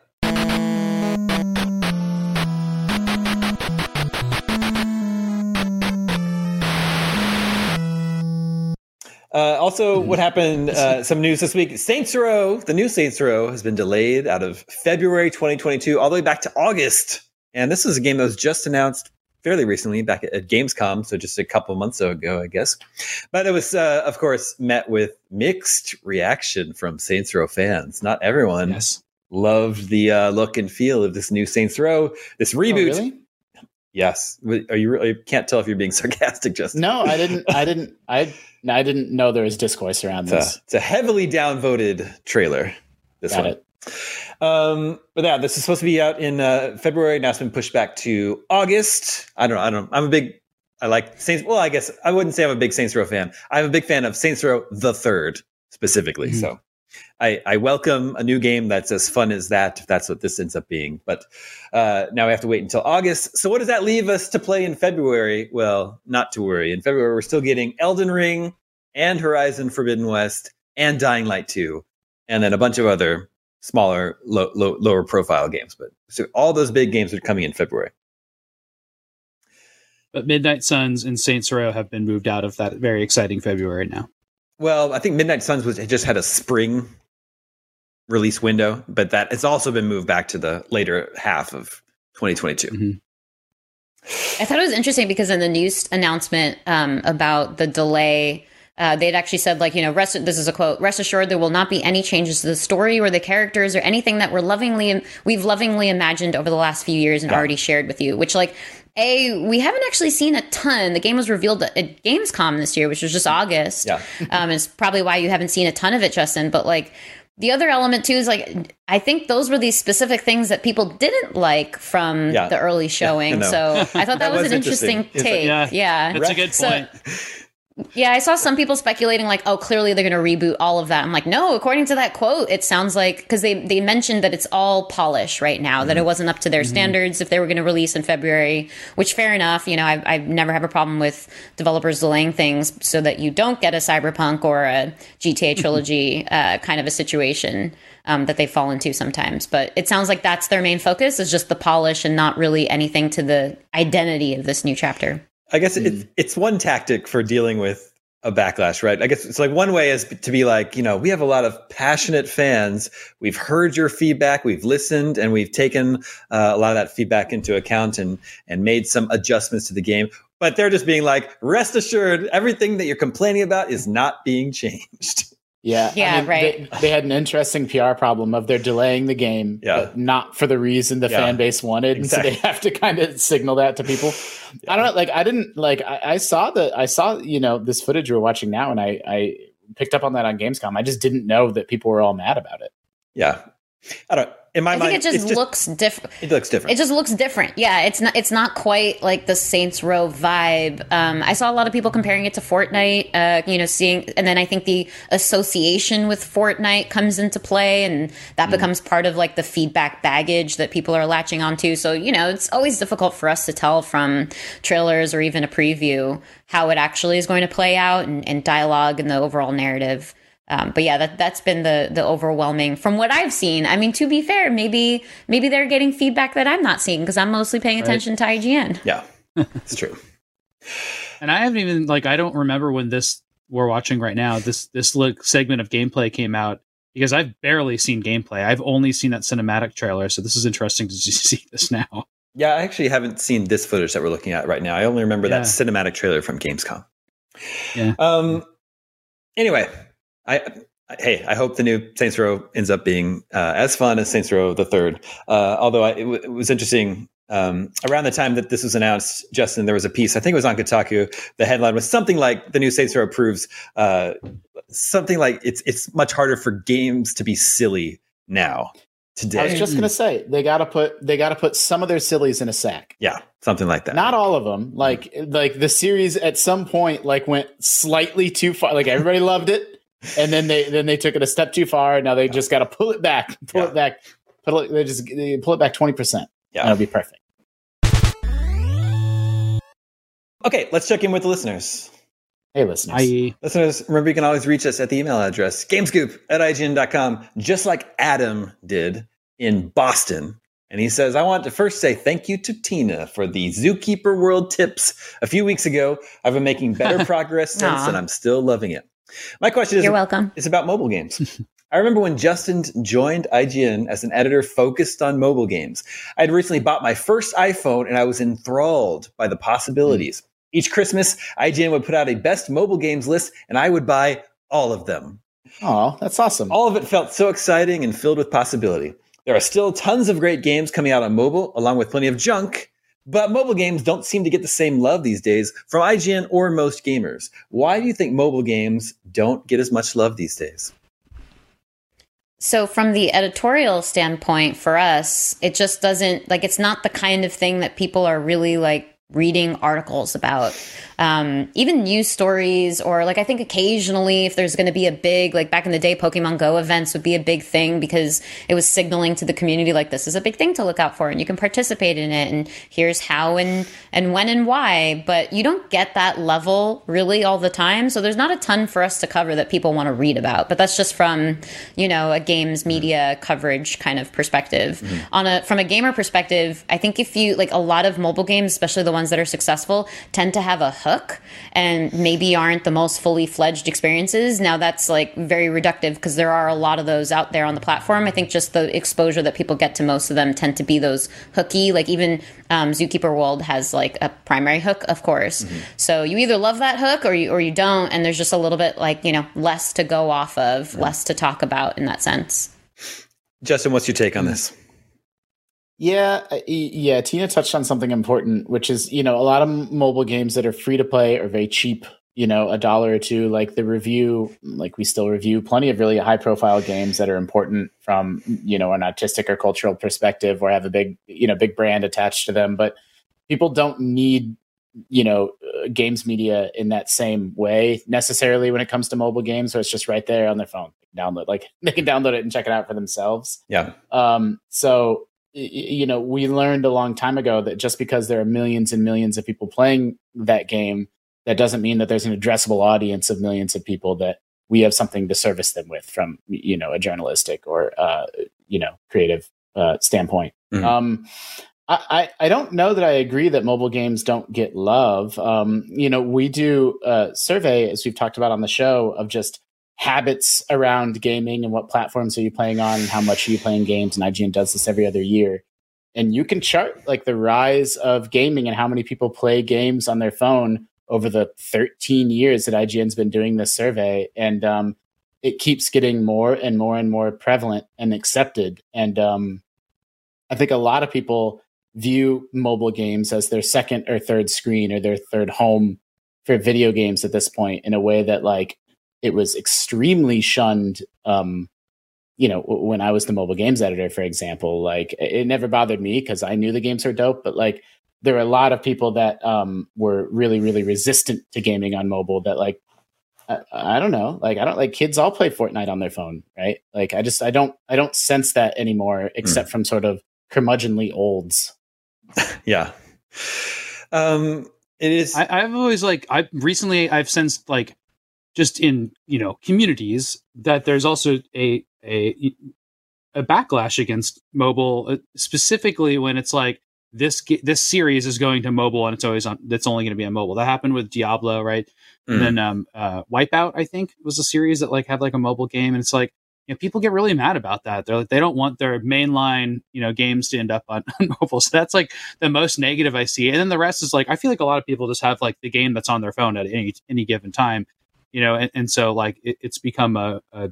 Uh, also, what happened? Uh, some news this week. Saints Row, the new Saints Row, has been delayed out of February 2022 all the way back to August. And this is a game that was just announced fairly recently, back at, at Gamescom, so just a couple months ago, I guess. But it was, uh, of course, met with mixed reaction from Saints Row fans. Not everyone Yes. loved the uh, look and feel of this new Saints Row, this Oh, reboot. really? Yes, are you? Really, I can't tell if you're being sarcastic, Justin. No, I didn't. I didn't. I I didn't know there was discourse around It's a, this. it's a heavily downvoted trailer. This Got one. it. Um, but yeah, this is supposed to be out in uh, February. Now it's been pushed back to August. I don't know. I don't. I'm a big. I like Saints. Well, I guess I wouldn't say I'm a big Saints Row fan. I'm a big fan of Saints Row the Third specifically. Mhm. So, I, I welcome a new game that's as fun as that. If that's what this ends up being. But uh, now we have to wait until August. So what does that leave us to play in February? Well, not to worry. In February, we're still getting Elden Ring and Horizon Forbidden West and Dying Light 2, and then a bunch of other smaller, low, low, lower profile games. But so all those big games are coming in February. But Midnight Suns and Saints Row have been moved out of that very exciting February now. Well, I think Midnight Suns was it just had a spring release window, but that it's also been moved back to the later half of 2022. I thought it was interesting because in the news announcement um, about the delay, uh, they'd actually said, like, you know, rest, this is a quote, rest assured there will not be any changes to the story or the characters or anything that we're lovingly, we've lovingly imagined over the last few years and Yeah. already shared with you, which, like, a, we haven't actually seen a ton. The game was revealed at, at Gamescom this year, which was just August. Yeah. um, it's probably why you haven't seen a ton of it, Justin. But like the other element too is like I think those were these specific things that people didn't like from Yeah. the early showing. know. so I thought that, That was, was an interesting. interesting It's like- take. yeah, yeah, That's a good So- point. Yeah, I saw some people speculating like, oh, clearly they're going to reboot all of that. I'm like, no. According to that quote, it sounds like because they they mentioned that it's all polish right now, that it wasn't up to their standards if they were going to release in February. Which fair enough. You know, I I never have a problem with developers delaying things so that you don't get a cyberpunk or a GTA trilogy uh, kind of a situation. Um, that they fall into sometimes, but it sounds like that's their main focus is just the polish and not really anything to the identity of this new chapter. I guess it's it's one tactic for dealing with a backlash, right? I guess it's like one way is to be like, you know, we have a lot of passionate fans. We've heard your feedback, we've listened, and we've taken uh, a lot of that feedback into account and and made some adjustments to the game. But they're just being like, rest assured, everything that you're complaining about is not being changed. Yeah, Yeah, right. They, they had an interesting PR problem of they're delaying the game, Yeah. but not for the reason the Yeah. fan base wanted, Exactly. and so they have to kind of signal that to people. I don't know, like I didn't like I, I saw the I saw you know this footage we're watching now, and I I picked up on that on Gamescom. I just didn't know that people were all mad about it. Yeah, I don't. In my I mind, think it just, it's looks different. it looks different. It just looks different. Yeah, it's not it's not quite like the Saints Row vibe. Um, I saw a lot of people comparing it to Fortnite. Uh, you know, seeing and then I think the association with Fortnite comes into play, and that becomes part of like the feedback baggage that people are latching onto. So you know, it's always difficult for us to tell from trailers or even a preview how it actually is going to play out and, and dialogue and the overall narrative. Um, but yeah, that that's been the the overwhelming from what I've seen. I mean, to be fair, maybe maybe they're getting feedback that I'm not seeing because I'm mostly paying attention to IGN. yeah, it's true. And I haven't even like I don't remember when this we're watching right now this this li- segment of gameplay came out because I've barely seen gameplay. I've only seen that cinematic trailer, so this is interesting to see this now. Yeah, I actually haven't seen this footage that we're looking at right now. I only remember that cinematic trailer from Gamescom. Yeah. Um. Anyway, I. Hey, I hope the new Saints Row ends up being uh, as fun as Saints Row the Third. Uh, although I, it, w- it was interesting um, around the time that this was announced, Justin, there was a piece. I think it was on Kotaku. The headline was something like "The new Saints Row proves uh, something like it's it's much harder for games to be silly now today." I was just gonna say they got to put they got to put some of their sillies in a sack. yeah, something like that. Not all of them. Like like the series at some point like went slightly too far. Like everybody loved it, and then they then they took it a step too far. And now they just got to pull it back, pull Yeah. it back, pull it. They just they pull it back twenty percent. Yeah. that'll be perfect. okay, let's check in with the listeners. Hey, listeners. I Listeners, remember you can always reach us at the email address gamescoop at IGN.com, just like Adam did in Boston. And he says, I want to first say thank you to Tina for the Zookeeper World tips a few weeks ago. I've been making better progress since, and I'm still loving it. My question is You're welcome. It's about mobile games. I remember when Justin joined IGN as an editor focused on mobile games. I had recently bought my first iPhone and I was enthralled by the possibilities. Mm. Each Christmas, IGN would put out a best mobile games list and I would buy all of them. Oh, that's awesome. All of it felt so exciting and filled with possibility. There are still tons of great games coming out on mobile, along with plenty of junk, but mobile games don't seem to get the same love these days from IGN or most gamers. Why do you think mobile games don't get as much love these days? So, from the editorial standpoint, for us, it just doesn't like it's not the kind of thing that people are really like reading articles about. Um, even news stories, or like I think occasionally, if there's going to be a big, like back in the day, Pokemon Go events would be a big thing because it was signaling to the community like this is a big thing to look out for, and you can participate in it, and here's how and and when and why. But you don't get that level really all the time, so there's not a ton for us to cover that people want to read about. But that's just from you know a games media coverage kind of perspective. On a from a gamer perspective, I think if you like a lot of mobile games, especially the ones that are successful, tend to have a hook and maybe aren't the most fully fledged experiences. Now that's like very reductive because there are a lot of those out there on the platform. I think just the exposure that people get to most of them tend to be those hooky. Like even um, Zookeeper World has like a primary hook, of course. So you either love that hook or you or you don't, and there's just a little bit like you know less to go off of, less to talk about in that sense. Justin, what's your take on this? Yeah, yeah. Tina touched on something important, which is you know a lot of mobile games that are free to play are very cheap. You know, a dollar or two. Like the review, like we still review plenty of really high profile games that are important from you know an artistic or cultural perspective, or have a big you know big brand attached to them. But people don't need you know uh, games media in that same way necessarily when it comes to mobile games, where it's just right there on their phone. Download like they can download it and check it out for themselves. Yeah. Um, so you know, we learned a long time ago that just because there are millions and millions of people playing that game, that doesn't mean that there's an addressable audience of millions of people that we have something to service them with from you know a journalistic or uh, you know creative uh, standpoint. Mm-hmm. Um, I, I don't know that I agree that mobile games don't get love. Um, you know, we do a survey, as we've talked about on the show, of just habits around gaming and what platforms are you playing on and how much are you playing games. And IGN does this every other year. And you can chart like the rise of gaming and how many people play games on their phone over the 13 years that IGN's been doing this survey. And um, it keeps getting more and more and more prevalent and accepted. And um, I think a lot of people view mobile games as their second or third screen or their third home for video games at this point in a way that like it was extremely shunned um you know when i was the mobile games editor for example like it never bothered me because i knew the games were dope but like there were a lot of people that um were really really resistant to gaming on mobile that like I, I don't know like i don't like kids all play fortnite on their phone right like i just i don't i don't sense that anymore except mm. from sort of curmudgeonly olds yeah. Um, it is. I, have always like I recently I've sensed like just in you know communities that there's also a a a backlash against mobile uh, specifically when it's like this this series is going to mobile and it's always on it's only going to be on mobile that happened with diablo right mm. and then um uh wipeout i think was a series that like had like a mobile game and it's like you know, people get really mad about that. They're like, they don't want their mainline, you know, games to end up on, on, mobile. So that's like the most negative I see. And then the rest is like, I feel like a lot of people just have like the game that's on their phone at any any given time, you know, and, and so like it, it's become a, a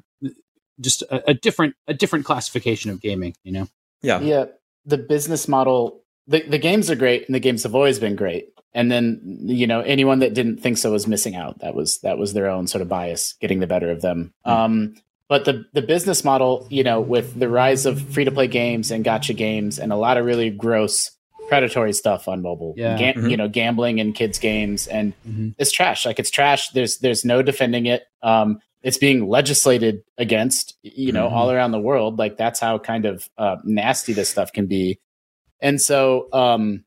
just a, a, different a different classification of gaming, you know. Yeah, yeah. The business model, the the games are great, and the games have always been great. And then you know anyone that didn't think so was missing out. That was that was their own sort of bias getting the better of them. Mm-hmm. Um, but the the business model, you know, with the rise of free to play games and gotcha games and a lot of really gross predatory stuff on mobile, yeah. Ga- mm-hmm. you know, gambling and kids games and mm-hmm. it's trash. Like it's trash. There's there's no defending it. Um, it's being legislated against, you know, mm-hmm. all around the world. Like that's how kind of uh, nasty this stuff can be. And so, um,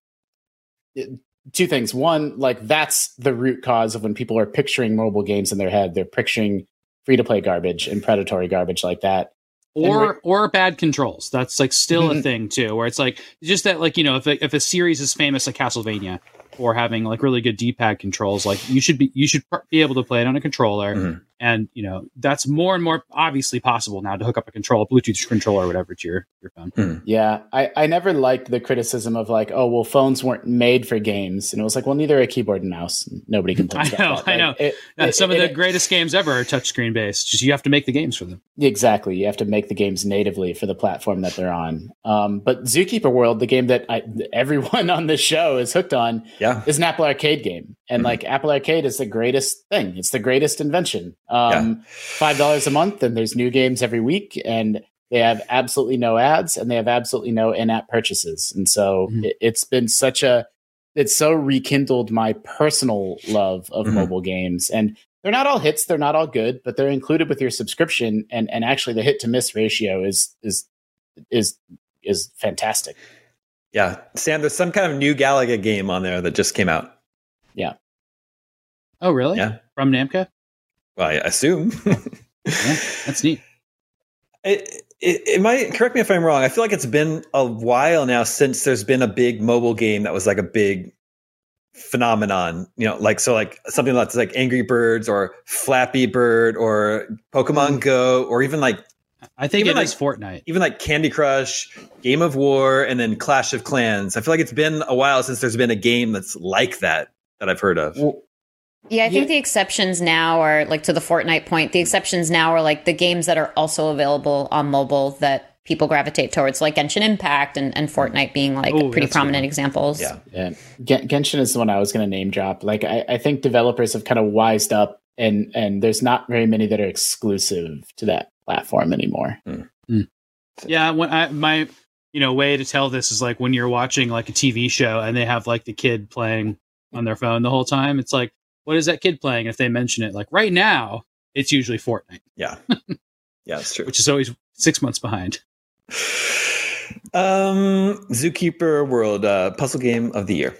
two things. One, like that's the root cause of when people are picturing mobile games in their head. They're picturing free to play garbage and predatory garbage like that. Or or bad controls. That's like still mm-hmm. a thing too, where it's like just that like you know if a, if a series is famous like Castlevania for having like really good D-pad controls, like you should be you should be able to play it on a controller. Mm-hmm and you know that's more and more obviously possible now to hook up a control, a Bluetooth controller or whatever to your your phone. Mm. Yeah, I I never liked the criticism of like, oh well, phones weren't made for games, and it was like, well, neither are a keyboard and mouse. Nobody can play. I know, like, I know. It, it, some it, of the greatest games ever are touchscreen based. Just you have to make the games for them. Exactly, you have to make the games natively for the platform that they're on. Um, but Zookeeper World, the game that I, everyone on this show is hooked on, yeah. is an Apple Arcade game, and mm-hmm. like Apple Arcade is the greatest thing. It's the greatest invention. Um, yeah five dollars a month, and there's new games every week, and they have absolutely no ads, and they have absolutely no in-app purchases, and so mm-hmm. it, it's been such a it's so rekindled my personal love of mm-hmm. mobile games, and they're not all hits, they're not all good, but they're included with your subscription, and and actually the hit to miss ratio is is is is fantastic. Yeah, Sam, there's some kind of new Galaga game on there that just came out. Yeah. Oh, really? Yeah. From Namco? Well, I assume. yeah, that's neat. It, it, it, might correct me if I'm wrong. I feel like it's been a while now since there's been a big mobile game that was like a big phenomenon. You know, like so, like something that's like Angry Birds or Flappy Bird or Pokemon mm. Go or even like I think it like, is Fortnite. Even like Candy Crush, Game of War, and then Clash of Clans. I feel like it's been a while since there's been a game that's like that that I've heard of. Well, yeah, I think yeah. the exceptions now are like to the Fortnite point. The exceptions now are like the games that are also available on mobile that people gravitate towards, like Genshin Impact and, and Fortnite being like Ooh, pretty prominent examples. Yeah, yeah. Genshin is the one I was going to name drop. Like, I, I think developers have kind of wised up, and and there's not very many that are exclusive to that platform anymore. Mm. Mm. Yeah, when I my you know way to tell this is like when you're watching like a TV show and they have like the kid playing on their phone the whole time. It's like, what is that kid playing? If they mention it, like right now, it's usually Fortnite, Yeah. Yeah, it's true. which is always six months behind. Um, Zookeeper World uh, Puzzle Game of the Year.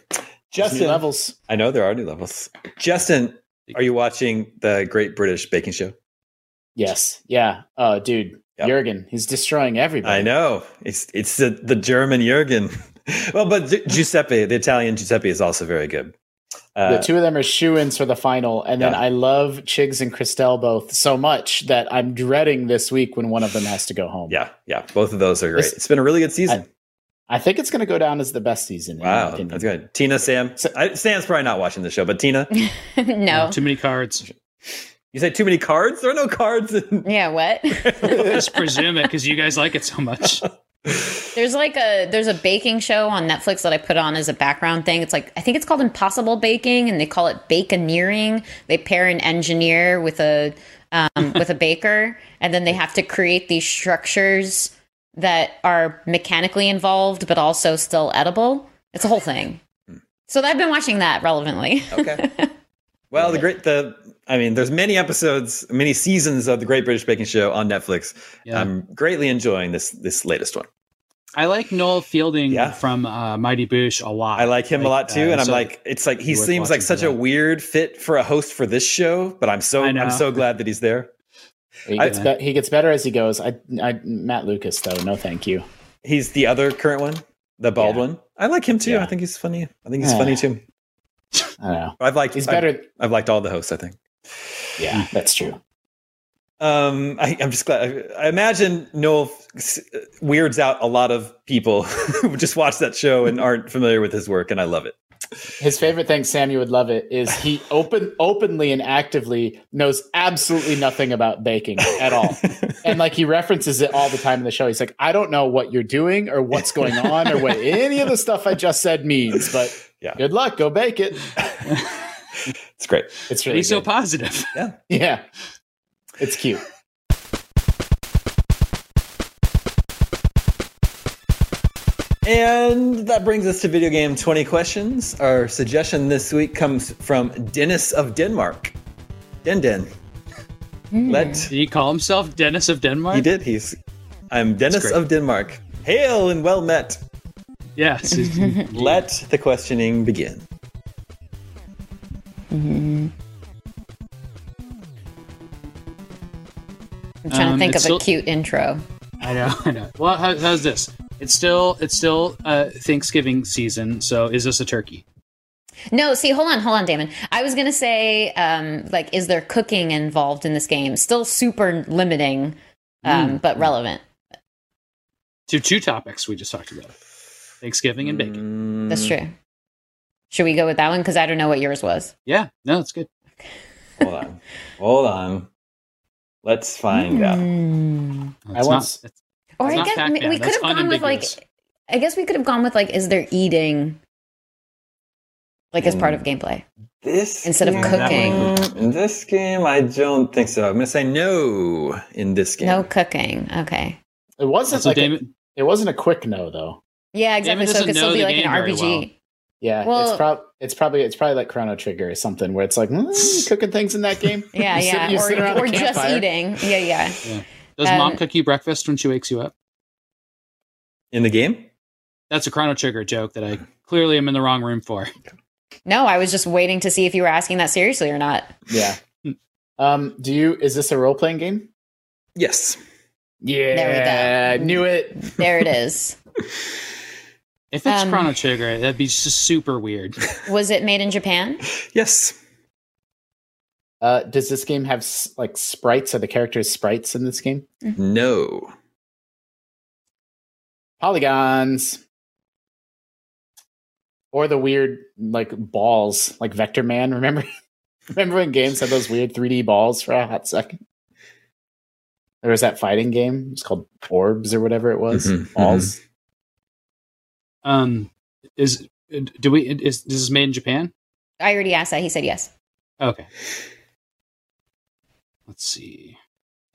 Justin, new levels. I know there are new levels. Justin, are you watching the Great British Baking Show? Yes. Yeah. Oh, dude. Yep. Jurgen, he's destroying everybody. I know it's it's the, the German Jurgen. well, but Giuseppe, the Italian Giuseppe, is also very good. Uh, the two of them are shoe-ins for the final, and then I love Chigs and Crystelle both so much that I'm dreading this week when one of them has to go home. yeah, yeah, both of those are great. This- it's been a really good season. I think it's going to go down as the best season. in my wow, that's good. Tina, Sam, So- I, Sam's probably not watching the show, but Tina, no. Too many cards. you say too many cards. There are no cards. In- Yeah, what? Just presume it because you guys like it so much. There's like a there's a baking show on Netflix that I put on as a background thing. It's like I think it's called Impossible Baking, and they call it bakineering. They pair an engineer with a um, with a baker, and then they have to create these structures that are mechanically involved but also still edible. It's a whole thing. So I've been watching that relevantly. Okay. Well, the great the I mean, there's many episodes, many seasons of the Great British Baking Show on Netflix. Yeah. I'm greatly enjoying this this latest one. I like Noel Fielding Yeah. from uh, Mighty Boosh a lot. I like him a lot too, uh, and I'm so- like, it's like he seems like such a weird fit for a host for this show. But I'm so I know. I'm so glad that he's there. He I- gets, be- he gets better as he goes. I, I, Matt Lucas, though, no thank you. He's the other current one, the bald Yeah. one. I like him too. Yeah. I think he's funny. I think he's Yeah. funny too. I don't know. I've liked He's I've- better. I've, liked all the hosts. I think. Yeah, that's true. Um, I, I'm just glad. I, I imagine Noel s- weirds out a lot of people who just watch that show and aren't familiar with his work, and I love it. His favorite thing, Sam, you would love it, is he open openly and actively knows absolutely nothing about baking at all. and like he references it all the time in the show. He's like, I don't know what you're doing or what's going on or what any of the stuff I just said means, but Yeah. good luck, go bake it. It's great. It's really He's so positive. yeah, Yeah. it's cute. And that brings us to video game 20 questions. Our suggestion this week comes from Dennis of Denmark. Den Den. Hmm. Let Did he call himself Dennis of Denmark? he did. He's I'm Dennis great. of Denmark. Hail and well met. Yes. Let the questioning begin. I'm trying Um, to think of it's a cute intro. I know. I know. Well, how, how's this? It's still it's still uh, Thanksgiving season. So is this a turkey? No, see, hold on, hold on, Daemon. I was gonna say, um, like, is there cooking involved in this game? Still super limiting, um, but relevant. To two topics we just talked about: Thanksgiving and bacon. That's true. Should we go with that one? Because I don't know what yours was. Yeah. No, it's good. Hold on. Hold on. Let's find out. Mm. I it's once- not, it's- Or It's I guess Pac-Man. we could have gone with like. I guess we could have gone with like, is there eating? Like as part of gameplay. This Instead of cooking. In this game, I don't think so. I'm gonna say no in this game. No cooking. Okay. It wasn't so like a, Daemon, it wasn't a quick no though. Yeah, exactly. Daemon So it could still be like an RPG. well. Yeah, Well- it's prob it's probably it's probably like Chrono Trigger or something where it's like mm, cooking things in that game. Yeah, You yeah. you sit or or just campfire. eating. Yeah, yeah. does Um, mom cook you breakfast when she wakes you up? In the game? That's a Chrono Trigger joke that I clearly am in the wrong room for. No, I was just waiting to see if you were asking that seriously or not. Yeah. Um, do you is this a role playing game? Yes. Yeah, There we go. knew it. There it is. If it's Um, Chrono Trigger, that'd be just super weird. Was it made in Japan? Yes. Uh, does this game have like sprites? Are the characters sprites in this game? No. Polygons. Or the weird like balls, like Vectorman. Remember, remember when games had those weird 3D balls for a hot second? There was that fighting game. It's called Orbs or whatever it was. Mhm, Ballz. Um, is do we is this made in Japan? I already asked that. He said yes. Okay. Let's see.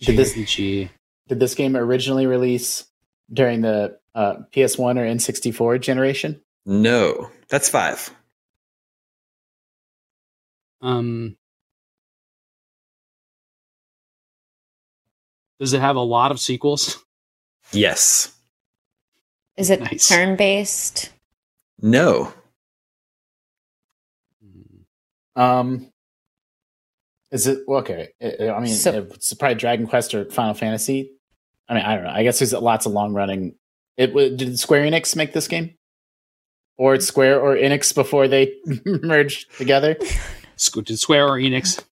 Should this- JRPG. Did this game originally release during the uh, PS1 or N64 generation? No. That's five. Um, does it have a lot of sequels? Yes. Is it Nice. turn based? No. Um, is it well, okay? I I mean, So- it's probably Dragon Quest or Final Fantasy. I mean, I don't know. I guess there's lots of long running. It did Square Enix make this game, or it's Square or Enix before they merged together, Squ- Did Square or Enix?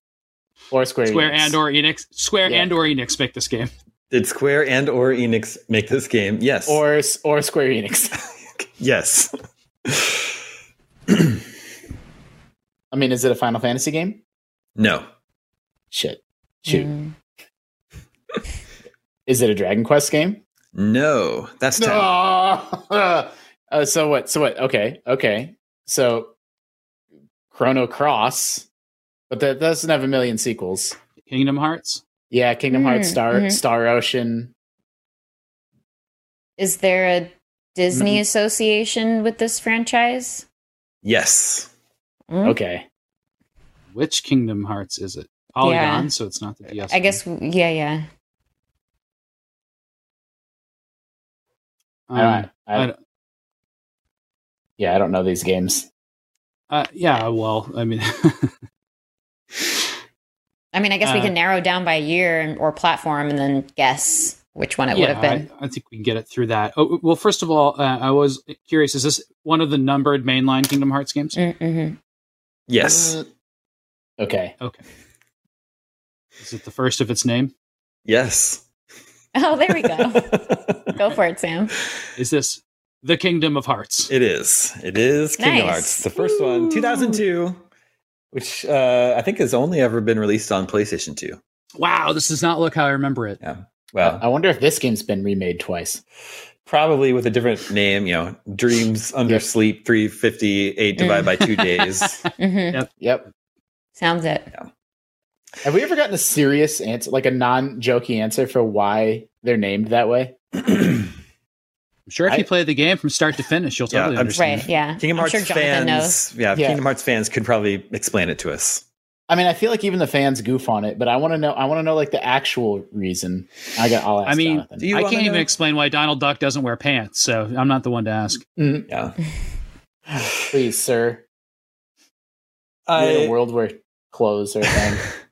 or Square Square Enix. and or Enix? Square Yeah. and or Enix make this game. Did Square and or Enix make this game? Yes. or or Square Enix. yes. I mean, is it a Final Fantasy game? No. Shit, shoot. Mm. Is it a Dragon Quest game? No. That's ten. uh, so what? So what? Okay, okay. So Chrono Cross, but that doesn't have a million sequels. Kingdom Hearts. Yeah, Kingdom Hearts, Mm, Star mhm. Star Ocean. Is there a Disney Mm. association with this franchise? Yes. Mm. Okay, Which Kingdom Hearts is it? Polygon, so it's not the DS. I guess, yeah, yeah. one. I Um, don't, I, I don't- yeah, I don't know these games. uh, yeah, well, I mean, I mean, I guess we Uh, can narrow down by year and, or platform and then guess which one it would have been. I, I think we can get it through that. Oh, well, first of all, uh, I was curious: is this one of the numbered mainline Kingdom Hearts games? Mm-hmm. Yes. Uh, okay. Okay. Is it the first of its name? yes. Oh, there we go. go for it, Sam. Is this the Kingdom of Hearts? It is. It is Kingdom Nice. Hearts. The first one, 2002, which uh, I think has only ever been released on PlayStation 2. Wow, this does not look how I remember it. Yeah. Well, I wonder if this game's been remade twice. probably with a different name, you know, Dreams Under Yep. Sleep 358 divided by two days. hmm Yep. Sounds it. Have we ever gotten a serious answer, like a non-jokey answer for why they're named that way? I'm sure if I- you play the game from start to finish, you'll Yeah, totally I'm- understand. Right, yeah. Kingdom I'm Hearts sure Jonathan knows. fans, yeah, Yeah. Kingdom Hearts fans could probably explain it to us. I mean, I feel like even the fans goof on it, but I want to know. I want to know like the actual reason. I got. I'll ask. I mean, Do you I can't even know? explain why Donald Duck doesn't wear pants, so I'm not the one to ask. Mm, Yeah. please, sir. You're in a I, world where clothes are a thing.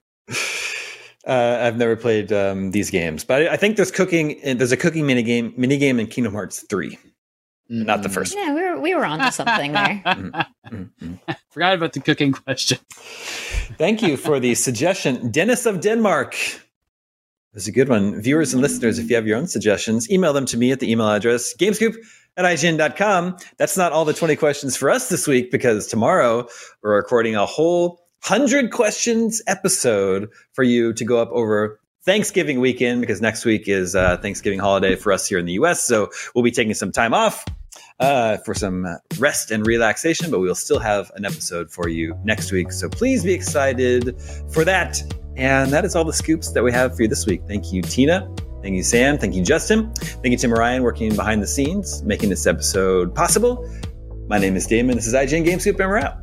uh, I've never played um, these games, but I, I think there's cooking. There's a cooking mini game, mini game in Kingdom Hearts 3. Not the Mm. first Yeah, we were we were onto something there. Mm, mm. Forgot about the cooking question. Thank you for the suggestion. Dennis of Denmark. That's a good one. Viewers and listeners, if you have your own suggestions, email them to me at the email address gamescoop at IGN.com. That's not all the 20 questions for us this week because tomorrow we're recording a whole 100 questions episode for you to go up over Thanksgiving weekend because next week is uh, Thanksgiving holiday for us here in the US. So we'll be taking some time off uh, for some rest and relaxation, but we'll still have an episode for you next week. So please be excited for that. And that is all the scoops that we have for you this week. Thank you, Tina. Thank you, Sam. Thank you, Justin. Thank you, Tim Ryan, working behind the scenes, making this episode possible. My name is Daemon. This is IGN Game Scoop, and we're out.